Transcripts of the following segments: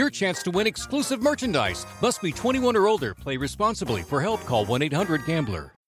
your chance to win exclusive merchandise. Must be 21 or older. Play responsibly. For help, call 1-800-GAMBLER.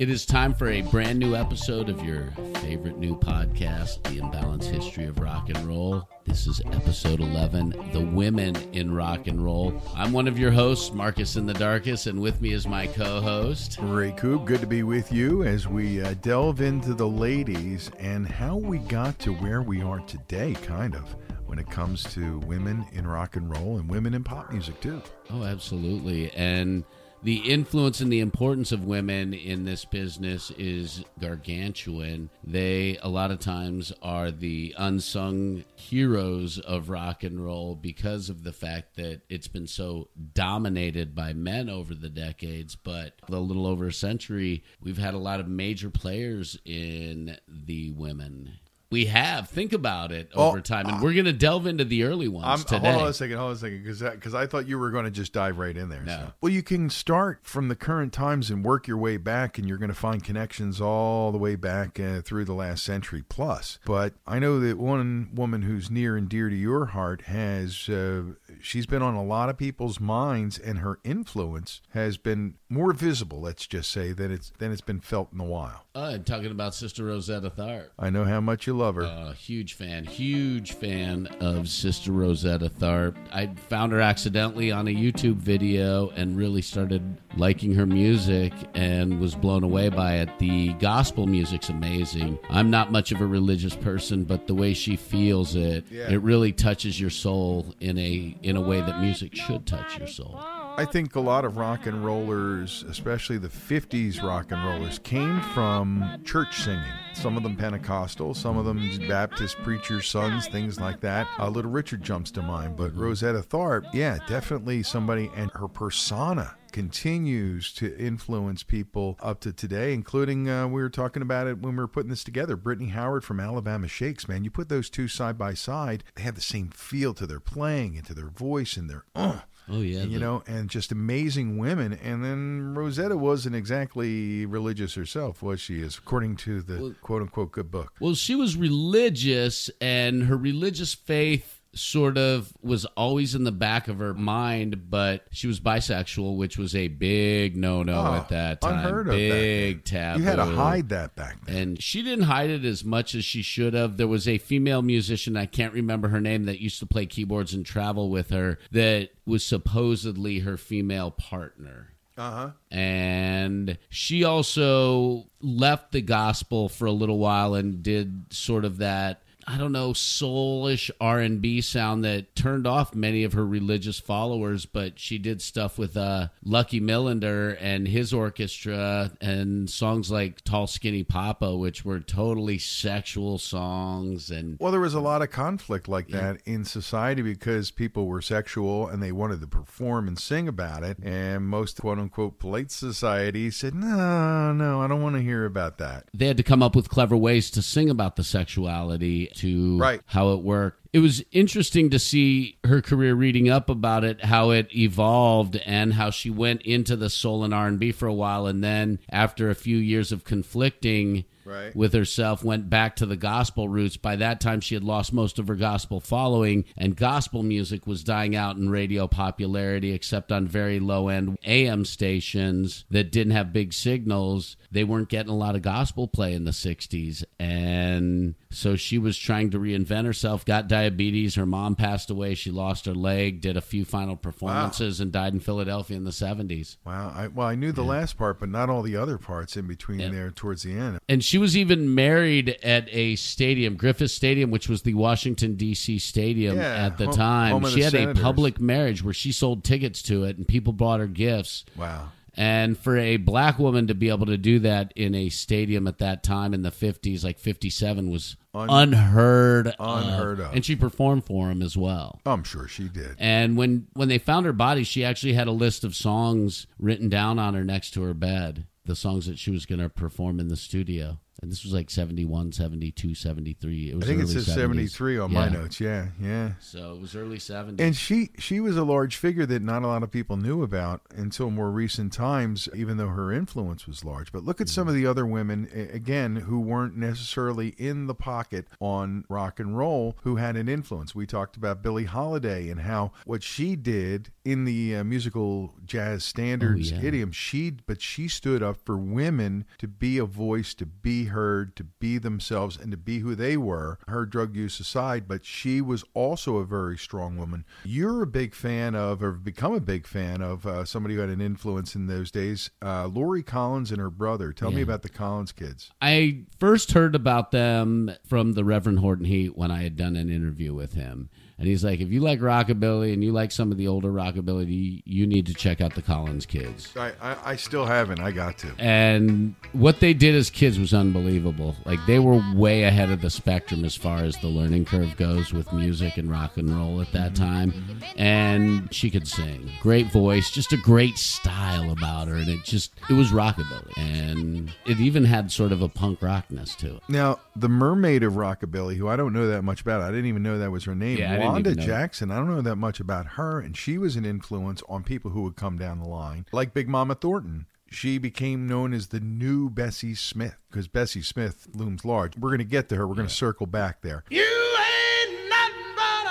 It is time for a brand new episode of your favorite new podcast, The Imbalanced History of Rock and Roll. This is episode 11, The Women in Rock and Roll. I'm one of your hosts, Marcus in the Darkest, and with me is my co host, Ray Coop. Good to be with you as we uh, delve into the ladies and how we got to where we are today, kind of, when it comes to women in rock and roll and women in pop music, too. Oh, absolutely. And the influence and the importance of women in this business is gargantuan. They, a lot of times, are the unsung heroes of rock and roll because of the fact that it's been so dominated by men over the decades. But a little over a century, we've had a lot of major players in the women. We have. Think about it over Oh, time, and we're going to delve into the early ones I'm, today. hold on a second, hold on a second, because because I thought you were going to just dive right in there. No. so. Well, you can start from the current times and work your way back, and you're going to find connections all the way back uh, through the last century plus. But I know that one woman who's near and dear to your heart has uh, she's been on a lot of people's minds, and her influence has been more visible. Let's just say than it's than it's been felt in a while. I'm talking about Sister Rosetta Tharpe. I know how much you love her. Uh, huge fan, huge fan of Sister Rosetta Tharpe. I found her accidentally on a YouTube video and really started liking her music and was blown away by it. The gospel music's amazing. I'm not much of a religious person, but the way she feels it, Yeah. it really touches your soul in a in a way that music should touch your soul. I think a lot of rock and rollers, especially the 50s rock and rollers, came from church singing. Some of them Pentecostal, some of them Baptist preachers' sons, things like that. Uh, Little Richard jumps to mind, but Rosetta Tharpe, yeah, definitely somebody, and her persona continues to influence people up to today, including uh, we were talking about it when we were putting this together. Brittany Howard from Alabama Shakes, man, you put those two side by side, they have the same feel to their playing and to their voice and their uh, Oh yeah, and, you the- know, and just amazing women. And then Rosetta wasn't exactly religious herself, was she? Is according to the quote unquote good book. Well, she was religious, and her religious faith sort of was always in the back of her mind, but she was bisexual, which was a big no no Oh, at that time. unheard of big taboo. You had to hide that back then. And she didn't hide it as much as she should have. There was a female musician, I can't remember her name, that used to play keyboards and travel with her that was supposedly her female partner. Uh huh. And she also left the gospel for a little while and did sort of that I don't know soulish R&B sound that turned off many of her religious followers but she did stuff with uh, Lucky Millinder and his orchestra and songs like Tall Skinny Papa which were totally sexual songs and Well, there was a lot of conflict like that in society because people were sexual and they wanted to perform and sing about it. And most quote unquote polite society said, no, no, I don't want to hear about that. they had to come up with clever ways to sing about the sexuality to Right. how it worked. it was interesting to see her career reading up about it, how it evolved, and how she went into the soul and R and B for a while, and then after a few years of conflicting Right. with herself, went back to the gospel roots. By that time, she had lost most of her gospel following, and gospel music was dying out in radio popularity, except on very low end AM stations that didn't have big signals. They weren't getting a lot of gospel play in the 60s. And so she was trying to reinvent herself, got diabetes. Her mom passed away. She lost her leg, did a few final performances, and died in Philadelphia in the 70s. Wow. I, well, I knew the last part, but not all the other parts in between Yeah. there towards the end. And she was even married at a stadium, Griffith Stadium, which was the Washington D.C. stadium Yeah, at the home- time. home she the had Senators. a public marriage where she sold tickets to it, and people bought her gifts. Wow. And for a black woman to be able to do that in a stadium at that time in the 50s, like 57, was Un- unheard, Unheard of. And she performed for him as well. I'm sure she did. And when when they found her body, she actually had a list of songs written down on her next to her bed, the songs that she was going to perform in the studio. And this was like 71, 72, 73. It was I think it says 70s. 73 on my notes. Yeah, yeah. So it was early 70s. And she she was a large figure that not a lot of people knew about until more recent times, even though her influence was large. But look at some of the other women again who weren't necessarily in the pocket on rock and roll who had an influence. We talked about Billie Holiday and how what she did in the uh, musical jazz standards Oh, yeah. idiom, she but she stood up for women to be a voice, to be heard, to be themselves, and to be who they were. Her drug use aside, but she was also a very strong woman. You're a big fan of, or have become a big fan of, uh, somebody who had an influence in those days, uh, Lorrie Collins and her brother. Tell me about the Collins kids. I first heard about them from the Reverend Horton Heat when I had done an interview with him. And he's like, if you like rockabilly and you like some of the older rockabilly, you need to check out the Collins kids. I, I, I still haven't. I got to. And what they did as kids was unbelievable. Like they were way ahead of the spectrum as far as the learning curve goes with music and rock and roll at that mm-hmm. time. And she could sing. Great voice, just a great style about her. And it just, it was rockabilly. And it even had sort of a punk rockness to it. Now, the mermaid of rockabilly, who I don't know that much about, I didn't even know that was her name. Yeah, I didn't Wanda even know. Jackson. I don't know that much about her, and she was an influence on people who would come down the line, like Big Mama Thornton. She became known as the new Bessie Smith because Bessie Smith looms large. We're going to get to her. We're going to circle back there. You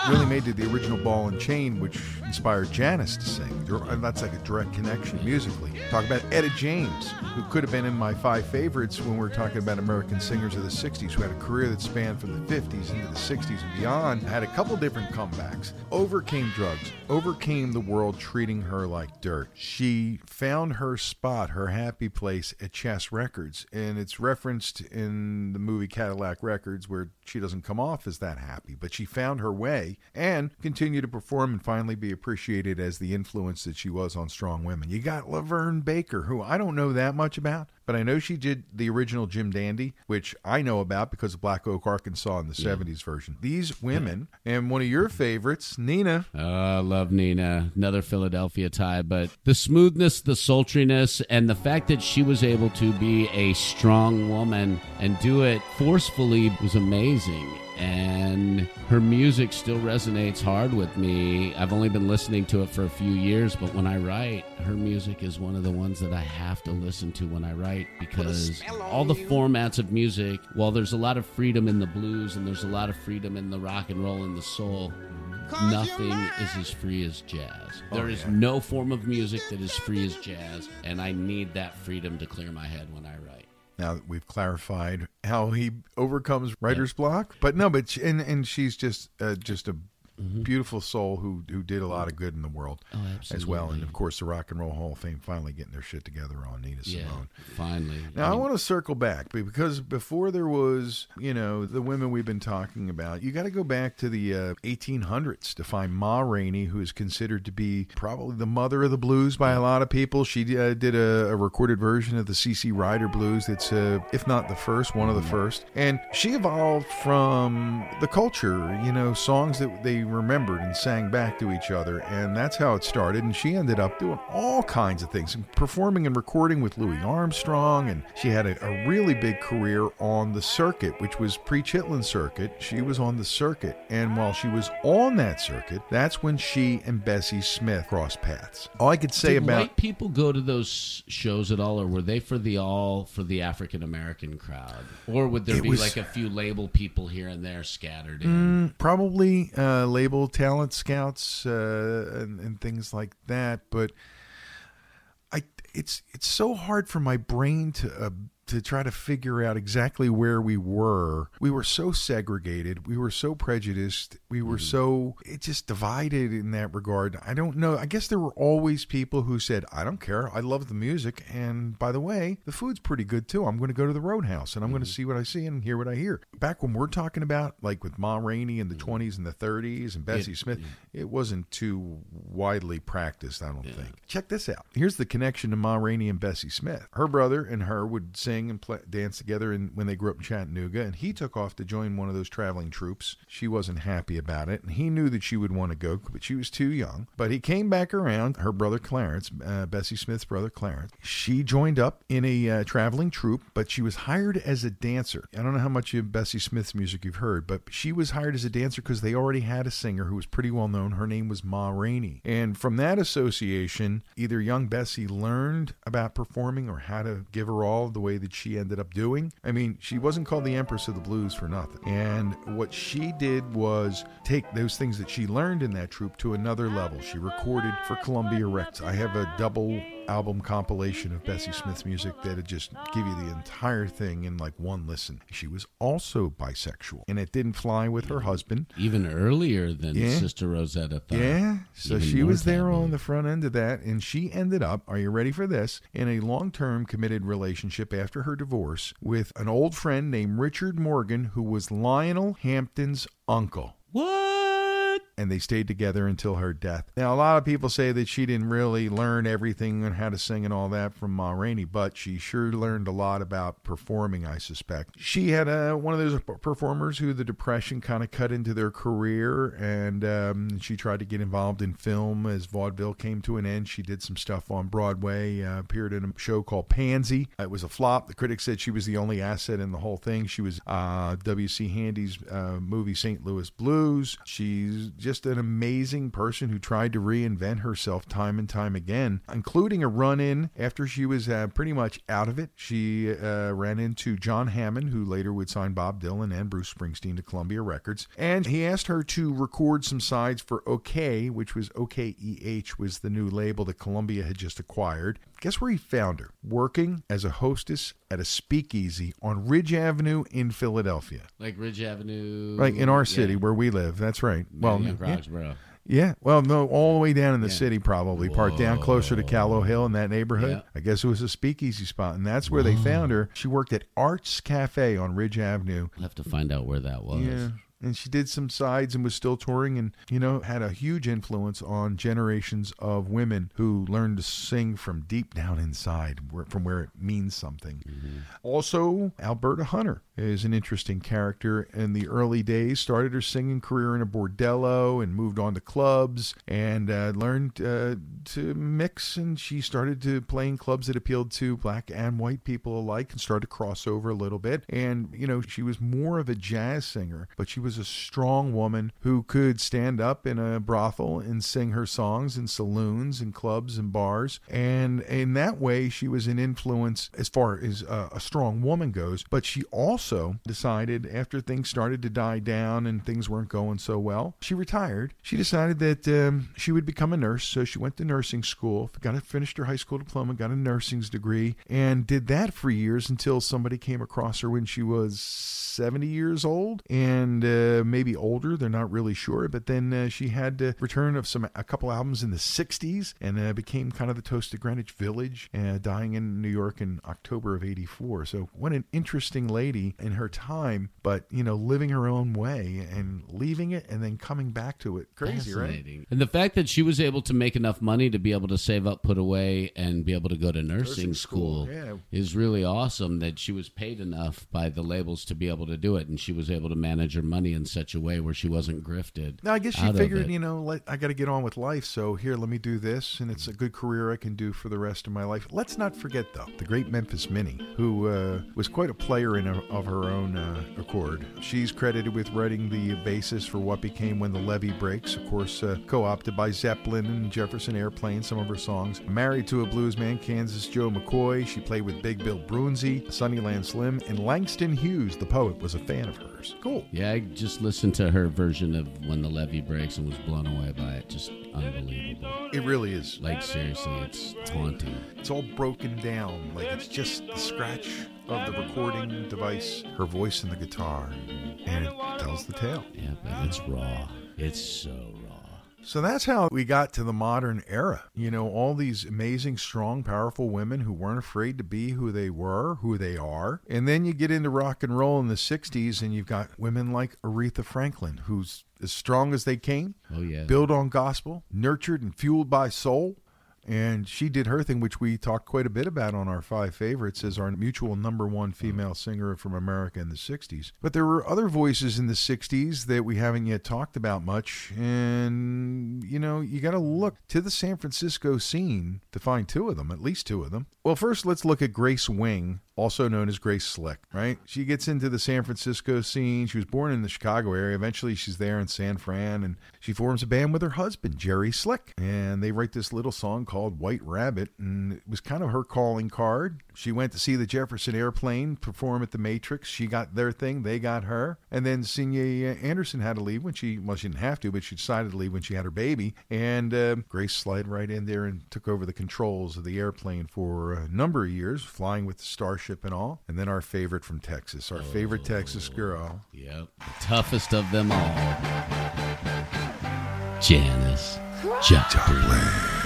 Really made to the original Ball and Chain, which inspired Janis to sing. That's like a direct connection musically. Talk about Etta James, who could have been in my five favorites when we're talking about American singers of the 60s, who had a career that spanned from the 50s into the 60s and beyond, had a couple different comebacks, overcame drugs, overcame the world treating her like dirt. She found her spot, her happy place at Chess Records, and it's referenced in the movie Cadillac Records where she doesn't come off as that happy, but she found her way and continue to perform and finally be appreciated as the influence that she was on strong women. You got LaVern Baker, who I don't know that much about, but I know she did the original Jim Dandy, which I know about because of Black Oak, Arkansas in the 70s version. These women, and one of your favorites, Nina. Oh, I love Nina. Another Philadelphia tie. But the smoothness, the sultriness, and the fact that she was able to be a strong woman and do it forcefully was amazing. And her music still resonates hard with me. I've only been listening to it for a few years, but when I write, her music is one of the ones that I have to listen to when I write because all the formats of music, while there's a lot of freedom in the blues and there's a lot of freedom in the rock and roll and the soul, nothing is as free as jazz. There is no form of music that is free as jazz, and I need that freedom to clear my head when I write. Now that we've clarified how he overcomes writer's block, but no, but she, and and she's just uh, just a beautiful soul who who did a lot of good in the world Oh, as well, and of course the Rock and Roll Hall of Fame finally getting their shit together on Nina Yeah, Simone. finally. Now I mean, want to circle back because before there was, you know, the women we've been talking about, you got to go back to the uh, 1800s to find Ma Rainey, who is considered to be probably the mother of the blues by a lot of people. She uh, did a, a recorded version of the CC Rider blues. That's, uh, if not the first, one of the first. And she evolved from the culture, you know, songs that they remembered and sang back to each other. And that's how it started. And she ended up doing all kinds of things, performing and recording with Louis Armstrong. And she had a, a really big career on the circuit, which was pre Chitlin circuit. She was on the circuit. And while she was on that circuit, that's when she and Bessie Smith crossed paths. All I could say Did about white people go to those shows at all, or were they for the all for the African American crowd, or would there be was- like a few label people here and there scattered in? probably uh, label talent scouts uh, and, and things like that but i it's it's so hard for my brain to uh, to try to figure out exactly where we were. We were so segregated. We were so prejudiced. We were mm. so it just divided in that regard. I don't know. I guess there were always people who said i don't care. I love the music. And by the way the food's pretty good too. I'm going to go to the roadhouse and i'm going to mm-hmm. see what i see and hear what i hear. Back when we're talking about like with ma rainey in the mm. 20s and the 30s and bessie smith it wasn't too widely practiced i don't think. Check this out. Here's the connection to ma rainey and bessie smith. Her brother and her would sing and play, dance together in, when they grew up in chattanooga and he took off to join one of those traveling troops. She wasn't happy about it and he knew that she would want to go but she was too young. But he came back around her brother clarence uh, bessie smith's brother clarence. She joined up in a uh, traveling troupe but she was hired as a dancer. I don't know how much of bessie smith's music you've heard but she was hired as a dancer because they already had a singer who was pretty well known. Her name was ma rainey. And from that association either young bessie learned about performing or how to give her all the way that she ended up doing. I mean she wasn't called the empress of the blues for nothing. And what she did was take those things that she learned in that troupe to another level. She recorded for columbia records. I have a double album compilation of Bessie Smith's music that'd just give you the entire thing in like one listen. She was also bisexual, and it didn't fly with her husband. Even earlier than Yeah. Sister Rosetta Tharpe. Yeah, so Even she was there taboo. on the front end of that, and she ended up, are you ready for this, in a long term committed relationship after her divorce with an old friend named Richard Morgan, who was Lionel Hampton's uncle. What? And they stayed together until her death. Now, a lot of people say that she didn't really learn everything and how to sing and all that from Ma Rainey, but she sure learned a lot about performing, I suspect. She had uh, one of those performers who the Depression kind of cut into their career, and um, she tried to get involved in film as vaudeville came to an end. She did some stuff on Broadway, uh, appeared in a show called Pansy. It was a flop. The critics said she was the only asset in the whole thing. She was uh, W.C. Handy's uh, movie St. Louis Blues. She's just an amazing person who tried to reinvent herself time and time again, including a run in after she was uh, pretty much out of it. She uh, ran into John Hammond, who later would sign Bob Dylan and Bruce Springsteen to Columbia Records, and he asked her to record some sides for OK, which was OKEH, was the new label that Columbia had just acquired. Guess where he found her? Working as a hostess at a speakeasy on Ridge Avenue in Philadelphia. Like Ridge Avenue. Like in our Yeah. city where we live. That's right. Well, yeah, yeah, yeah, well, no, all the way down in the Yeah. city, probably part down closer to Callowhill in that neighborhood. Yeah. I guess it was a speakeasy spot, and that's where they found her. She worked at Arts Cafe on Ridge Avenue. I'll have to find out where that was. And she did some sides and was still touring and, you know, had a huge influence on generations of women who learned to sing from deep down inside, from where it means something. Also, Alberta Hunter is an interesting character. In the early days, started her singing career in a bordello and moved on to clubs and uh, learned uh, to mix. And she started to play in clubs that appealed to black and white people alike and started to cross over a little bit. And, you know, she was more of a jazz singer, but she was a strong woman who could stand up in a brothel and sing her songs in saloons and clubs and bars. And in that way, she was an influence as far as uh, a strong woman goes. But she also decided after things started to die down and things weren't going so well, she retired. She decided that um, she would become a nurse. So she went to nursing school, got a, finished her high school diploma, got a nursing's degree, and did that for years until somebody came across her when she was 70 years old and uh, maybe older. They're not really sure. But then uh, she had a return of some a couple albums in the 60s and uh, became kind of the toast of Greenwich Village, uh, dying in New York in October of 84. So what an interesting lady. in her time, but you know, living her own way and leaving it and then coming back to it. Crazy, right? And the fact that she was able to make enough money to be able to save up, put away, and be able to go to nursing, Nursing school, school, yeah. is really awesome. That she was paid enough by the labels to be able to do it, and she was able to manage her money in such a way where she wasn't grifted. No, I guess she figured, you know, let, I got to get on with life. So here, let me do this, and it's a good career I can do for the rest of my life. Let's not forget, though, the great Memphis Minnie, who uh, was quite a player in a, of her own uh, accord. She's credited with writing the basis for what became When the Levee Breaks, of course, uh, co-opted by Zeppelin and Jefferson Airplane. Some of her songs. Married to a bluesman, Kansas Joe McCoy. She played with Big Bill Broonzy, Sunnyland Slim, and Langston Hughes, the poet, was a fan of hers. Cool. Yeah, I just listened to her version of When the Levee Breaks and was blown away by it. Just unbelievable. It really is. Like, seriously, it's haunting. It's all broken down. Like it's just the scratch of the recording device, her voice and the guitar, and it tells the tale. Yeah, but it's raw. It's so raw. So that's how we got to the modern era. You know, all these amazing, strong, powerful women who weren't afraid to be who they were, who they are. And then you get into rock and roll in the 60s, and you've got women like Aretha Franklin, who's as strong as they came, Oh, yeah. built on gospel, nurtured and fueled by soul. And she did her thing, which we talked quite a bit about on our five favorites as our mutual number one female singer from America in the 60s. But there were other voices in the 60s that we haven't yet talked about much. And, you know, you got to look to the San Francisco scene to find two of them, at least two of them. Well, first, let's look at Grace Wing, also known as Grace Slick, right? She gets into the San Francisco scene. She was born in the Chicago area. Eventually, she's there in San Fran, and she forms a band with her husband, Jerry Slick. And they write this little song called White Rabbit, and it was kind of her calling card. She went to see the Jefferson Airplane perform at the Matrix. She got their thing, they got her. And then Signe Anderson had to leave when she, well, she didn't have to, but she decided to leave when she had her baby. And uh, Grace slid right in there and took over the controls of the airplane for a number of years, flying with the Starship and all. And then our favorite from Texas, our favorite oh, Texas girl. Yep. The toughest of them all. Janis Joplin.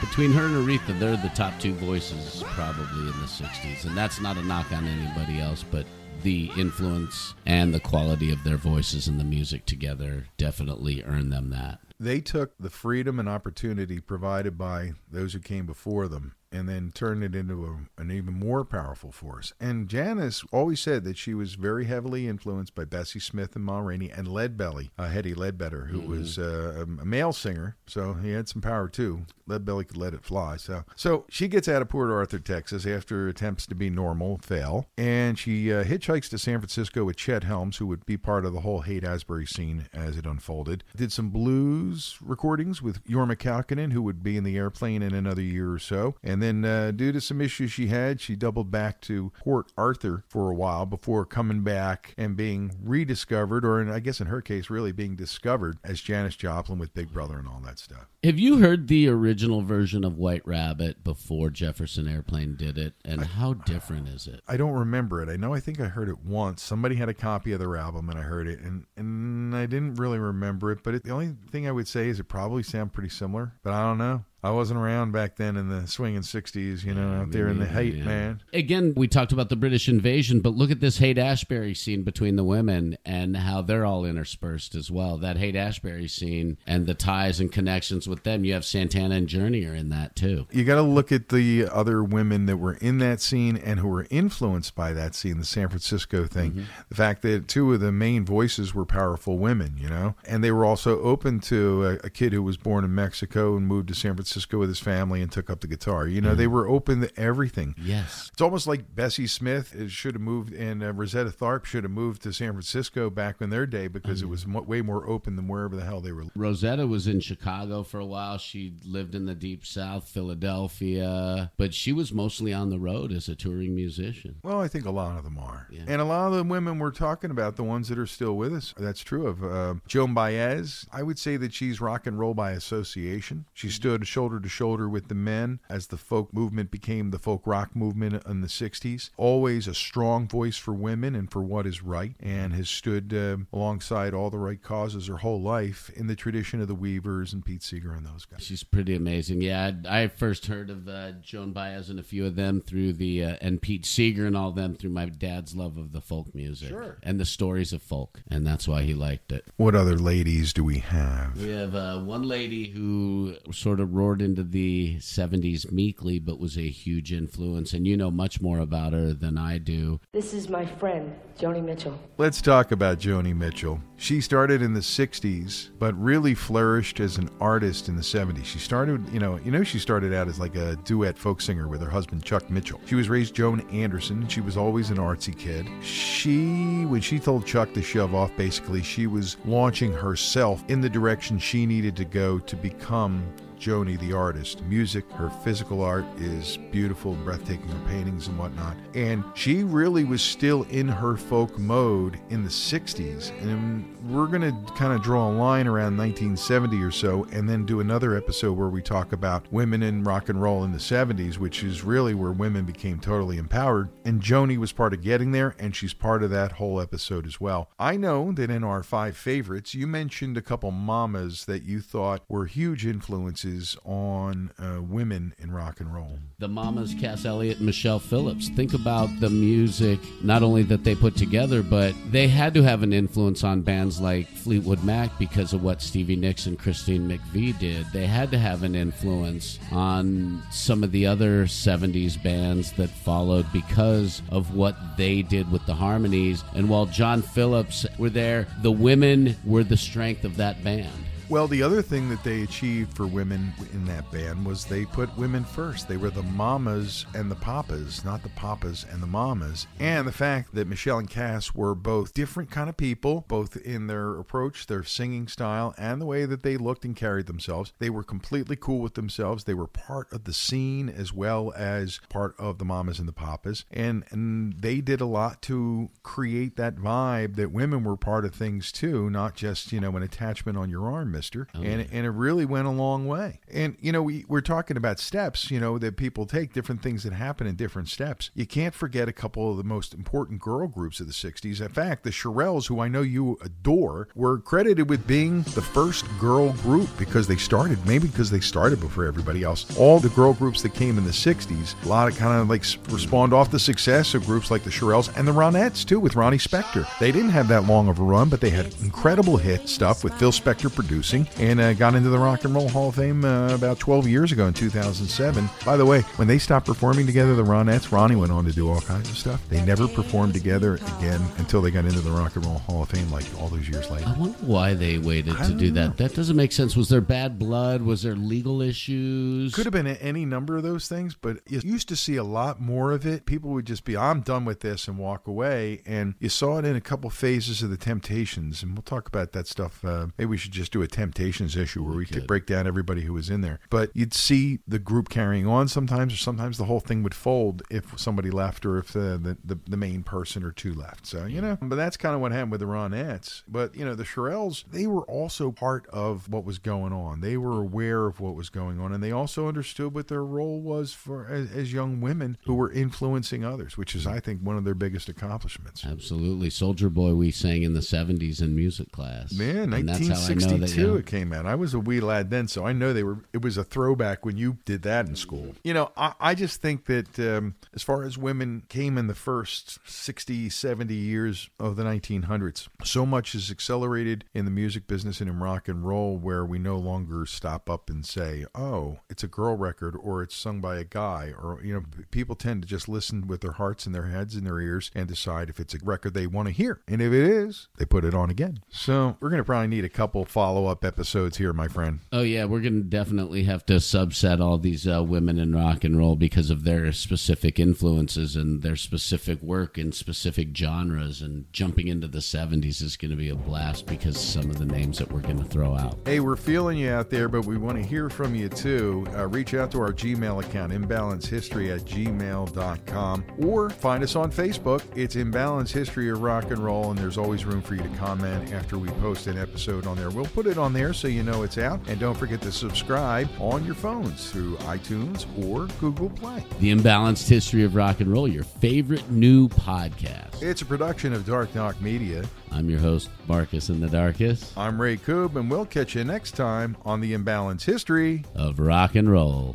Between her and Aretha, they're the top two voices probably in the 60s. And that's not a knock on anybody else, but the influence and the quality of their voices and the music together definitely earned them that. They took the freedom and opportunity provided by those who came before them and then turned it into a, an even more powerful force. And Janis always said that she was very heavily influenced by Bessie Smith and Ma Rainey and Leadbelly, uh, Huddie Ledbetter, who was uh, a male singer, so he had some power too. Leadbelly could let it fly. So, so she gets out of Port Arthur, Texas, after attempts to be normal fail, and she uh, hitchhikes to San Francisco with Chet Helms, who would be part of the whole Haight Ashbury scene as it unfolded. Did some blues recordings with Jorma Kaukonen, who would be in the airplane in another year or so, and then uh, due to some issues she had, she doubled back to Port Arthur for a while before coming back and being rediscovered, or in, I guess in her case, really being discovered as Janis Joplin with Big Brother and all that stuff. Have you heard the original version of White Rabbit before Jefferson Airplane did it? And how different is it? I don't remember it. I know I think I heard it once. Somebody had a copy of their album and I heard it and, and I didn't really remember it, but it, the only thing I would say is it probably sounded pretty similar, but I don't know. I wasn't around back then in the swinging 60s, you know, out there in the Haight, yeah. man. Again, we talked about the British invasion, but look at this Haight Ashbury scene between the women and how they're all interspersed as well. That Haight Ashbury scene and the ties and connections with them. You have Santana and Journey are in that too. You got to look at the other women that were in that scene and who were influenced by that scene, the San Francisco thing. Mm-hmm. The fact that two of the main voices were powerful women, you know, and they were also open to a, a kid who was born in Mexico and moved to San Francisco with his family and took up the guitar. You know, they were open to everything. Yes. It's almost like Bessie Smith should have moved and uh, Rosetta Tharpe should have moved to San Francisco back in their day because it was mo- way more open than wherever the hell they were. Rosetta was in Chicago for a while. She lived in the deep south, Philadelphia, but she was mostly on the road as a touring musician. Well, I think a lot of them are. Yeah. And a lot of the women we're talking about, the ones that are still with us, that's true of uh, Joan Baez. I would say that she's rock and roll by association. She stood shoulder to shoulder with the men as the folk movement became the folk rock movement in the 60s. Always a strong voice for women and for what is right, and has stood uh, alongside all the right causes her whole life in the tradition of the Weavers and Pete Seeger and those guys. She's pretty amazing. Yeah, I, I first heard of uh, Joan Baez and a few of them through the uh, and Pete Seeger and all them through my dad's love of the folk music Sure. and the stories of folk, and that's why he liked it. What other ladies do we have? We have uh, one lady who sort of roared into the 70s meekly, but was a huge influence, and you know much more about her than I do. This is my friend, Joni Mitchell. Let's talk about Joni Mitchell. She started in the 60s, but really flourished as an artist in the 70s. She started, you know, you know she started out as like a duet folk singer with her husband Chuck Mitchell. She was raised Joan Anderson, and she was always an artsy kid. She when she told Chuck to shove off basically, she was launching herself in the direction she needed to go to become Joni the artist. Music, her physical art is beautiful, and breathtaking, her paintings and whatnot. And she really was still in her folk mode in the 60s. And we're going to kind of draw a line around 1970 or so and then do another episode where we talk about women in rock and roll in the 70s, which is really where women became totally empowered. And Joni was part of getting there, and she's part of that whole episode as well. I know that in our five favorites, you mentioned a couple mamas that you thought were huge influences on uh, women in rock and roll. The Mamas, Cass Elliot, Michelle Phillips. Think about the music, not only that they put together, but they had to have an influence on bands like Fleetwood Mac because of what Stevie Nicks and Christine McVie did. They had to have an influence on some of the other 70s bands that followed because of what they did with the harmonies. And while John Phillips were there, the women were the strength of that band. Well, the other thing that they achieved for women in that band was they put women first. They were the mamas and the papas, not the papas and the mamas. And the fact that Michelle and Cass were both different kind of people, both in their approach, their singing style, and the way that they looked and carried themselves. They were completely cool with themselves. They were part of the scene as well as part of the mamas and the papas. And and they did a lot to create that vibe that women were part of things too, not just, you know, an attachment on your arm mister. Oh, and, and it really went a long way. And, you know, we, we're talking about steps, you know, that people take, different things that happen in different steps. You can't forget a couple of the most important girl groups of the 60s. In fact, the Shirelles, who I know you adore, were credited with being the first girl group because they started, maybe because they started before everybody else. All the girl groups that came in the 60s, a lot of kind of like respond off the success of groups like the Shirelles and the Ronettes, too, with Ronnie Spector. They didn't have that long of a run, but they had incredible hit stuff with Phil Spector producing and uh, got into the Rock and Roll Hall of Fame uh, about 12 years ago in 2007. By the way, when they stopped performing together, the Ronettes, Ronnie went on to do all kinds of stuff. They never performed together again until they got into the Rock and Roll Hall of Fame, like all those years later. I wonder why they waited to do that. That doesn't make sense. Was there bad blood? Was there legal issues? Could have been any number of those things, but you used to see a lot more of it. People would just be, I'm done with this and walk away. And you saw it in a couple phases of the Temptations. And we'll talk about that stuff. Uh, maybe we should just do a Temptations issue where we could break down everybody who was in there. But you'd see the group carrying on sometimes, or sometimes the whole thing would fold if somebody left or if the, the, the, the main person or two left. So, you know, but that's kind of what happened with the Ronettes. But, you know, the Shirelles, they were also part of what was going on. They were aware of what was going on, and they also understood what their role was for as, as young women who were influencing others, which is, I think, one of their biggest accomplishments. Absolutely. Soldier Boy, we sang in the 70s in music class. Man, And that's how I know 1962 yeah. it came out. I was a wee lad then, so I know they were. It was a throwback when you did that in school. You know, I, I just think that um, as far as women came in the first 60, 70 years of the 1900s, so much is accelerated in the music business and in rock and roll where we no longer stop up and say, "Oh, it's a girl record," or "It's sung by a guy," or you know, people tend to just listen with their hearts and their heads and their ears and decide if it's a record they want to hear, and if it is, they put it on again. So we're going to probably need a couple follow up episodes here, my friend. Oh yeah, we're gonna definitely have to subset all these uh, women in rock and roll because of their specific influences and their specific work in specific genres. And jumping into the '70s is going to be a blast because some of the names that we're going to throw out. Hey, we're feeling you out there, but we want to hear from you too. Uh, reach out to our Gmail account, imbalancehistory at gmail.com, or find us on Facebook. It's Imbalance History of Rock and Roll, and there's always room for you to comment after we post an episode on there. We'll put it on on there so you know it's out. And don't forget to subscribe on your phones through iTunes or Google Play. The Imbalanced History of Rock and Roll, your favorite new podcast. It's a production of Dark Knock Media. I'm your host, Marcus in the Darkest I'm Ray Coob, and we'll catch you next time on the Imbalanced History. of Rock and Roll.